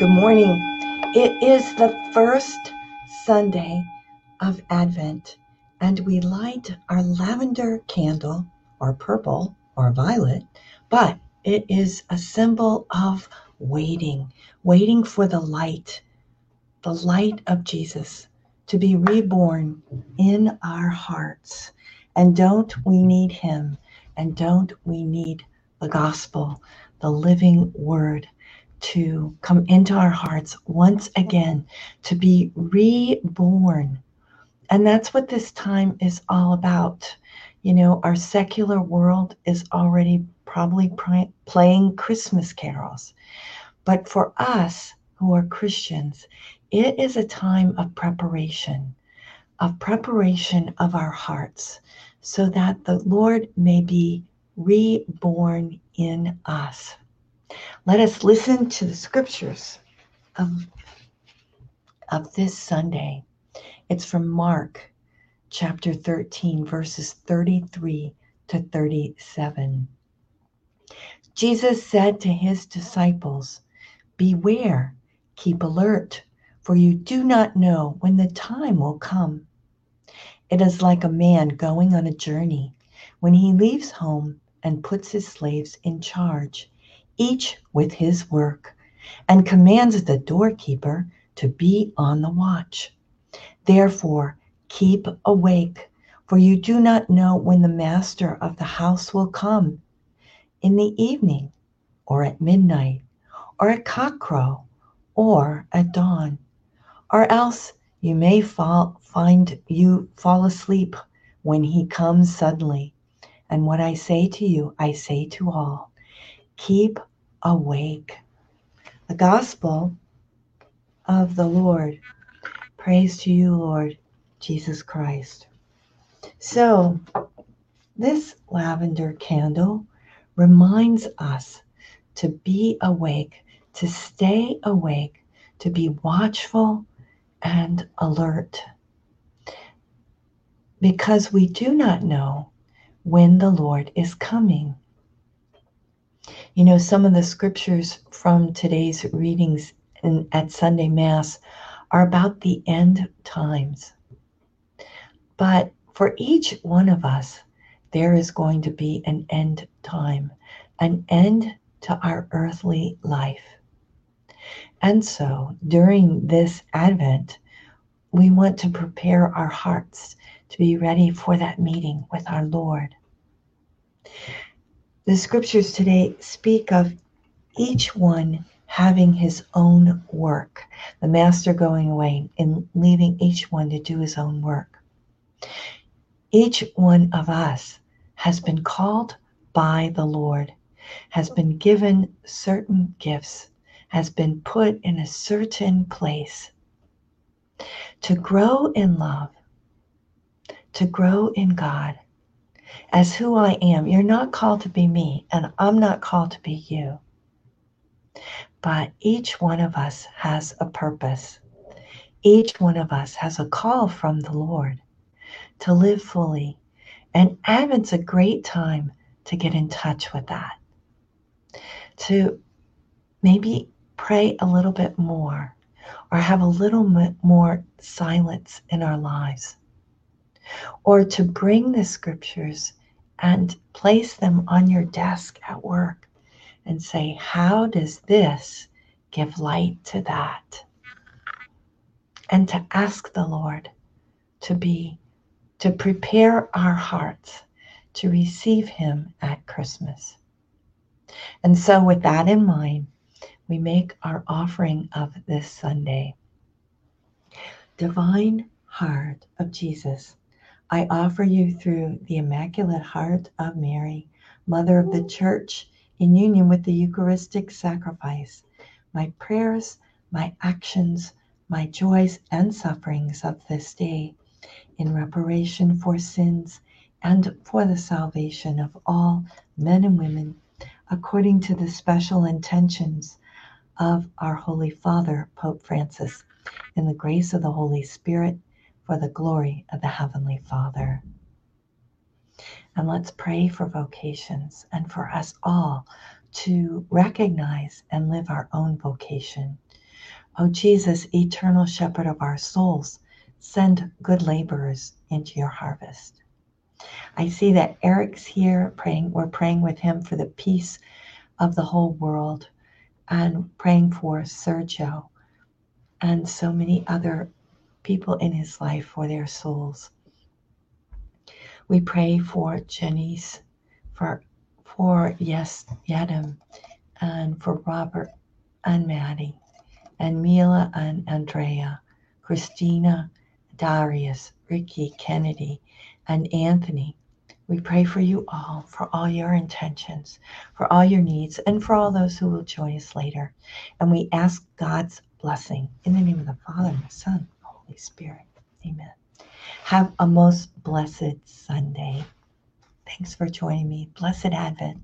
Good morning. It is the first Sunday of Advent, and we light our lavender candle, or purple, or violet, but it is a symbol of waiting, waiting for the light, the light of Jesus to be reborn in our hearts. And don't we need him? And don't we need the gospel, the living word? To come into our hearts once again, to be reborn. And that's what this time is all about. You know, our secular world is already probably pr- playing Christmas carols. But for us who are Christians, it is a time of preparation, of preparation of our hearts, so that the Lord may be reborn in us. Let us listen to the scriptures of, of this Sunday. It's from Mark chapter 13, verses 33 to 37. Jesus said to his disciples, Beware, keep alert, for you do not know when the time will come. It is like a man going on a journey when he leaves home and puts his slaves in charge each with his work, and commands the doorkeeper to be on the watch. Therefore, keep awake, for you do not know when the master of the house will come in the evening, or at midnight, or at cockcrow, or at dawn, or else you may fall, find you fall asleep when he comes suddenly. And what I say to you, I say to all keep awake. The gospel of the Lord. Praise to you, Lord Jesus Christ. So, this lavender candle reminds us to be awake, to stay awake, to be watchful and alert. Because we do not know when the Lord is coming. You know, some of the scriptures from today's readings in, at Sunday Mass are about the end times. But for each one of us, there is going to be an end time, an end to our earthly life. And so during this Advent, we want to prepare our hearts to be ready for that meeting with our Lord. The scriptures today speak of each one having his own work, the master going away and leaving each one to do his own work. Each one of us has been called by the Lord, has been given certain gifts, has been put in a certain place to grow in love, to grow in God, as who I am. You're not called to be me, and I'm not called to be you. But each one of us has a purpose. Each one of us has a call from the Lord to live fully. And Advent's a great time to get in touch with that, to maybe pray a little bit more or have a little more silence in our lives, or to bring the scriptures and place them on your desk at work and say, How does this give light to that? And to ask the Lord to be, to prepare our hearts to receive Him at Christmas. And so, with that in mind, we make our offering of this Sunday. Divine Heart of Jesus I offer you through the Immaculate Heart of Mary, Mother of the Church, in union with the Eucharistic sacrifice, my prayers, my actions, my joys and sufferings of this day, in reparation for sins and for the salvation of all men and women, according to the special intentions of our Holy Father, Pope Francis, in the grace of the Holy Spirit for the glory of the Heavenly Father. And let's pray for vocations and for us all to recognize and live our own vocation, O Jesus, eternal shepherd of our souls, send good laborers into your harvest. I see that Eric's here praying. We're praying with him for the peace of the whole world and praying for Sergio and so many other people in his life for their souls. We pray for Janice, for for yes, Yadam, and for Robert and Maddie, and Mila and Andrea, Christina, Darius, Ricky, Kennedy, and Anthony. We pray for you all, for all your intentions, for all your needs, and for all those who will join us later. And we ask God's blessing in the name of the Father, and the Son, Holy Spirit. Amen. Have a most blessed Sunday. Thanks for joining me. Blessed Advent.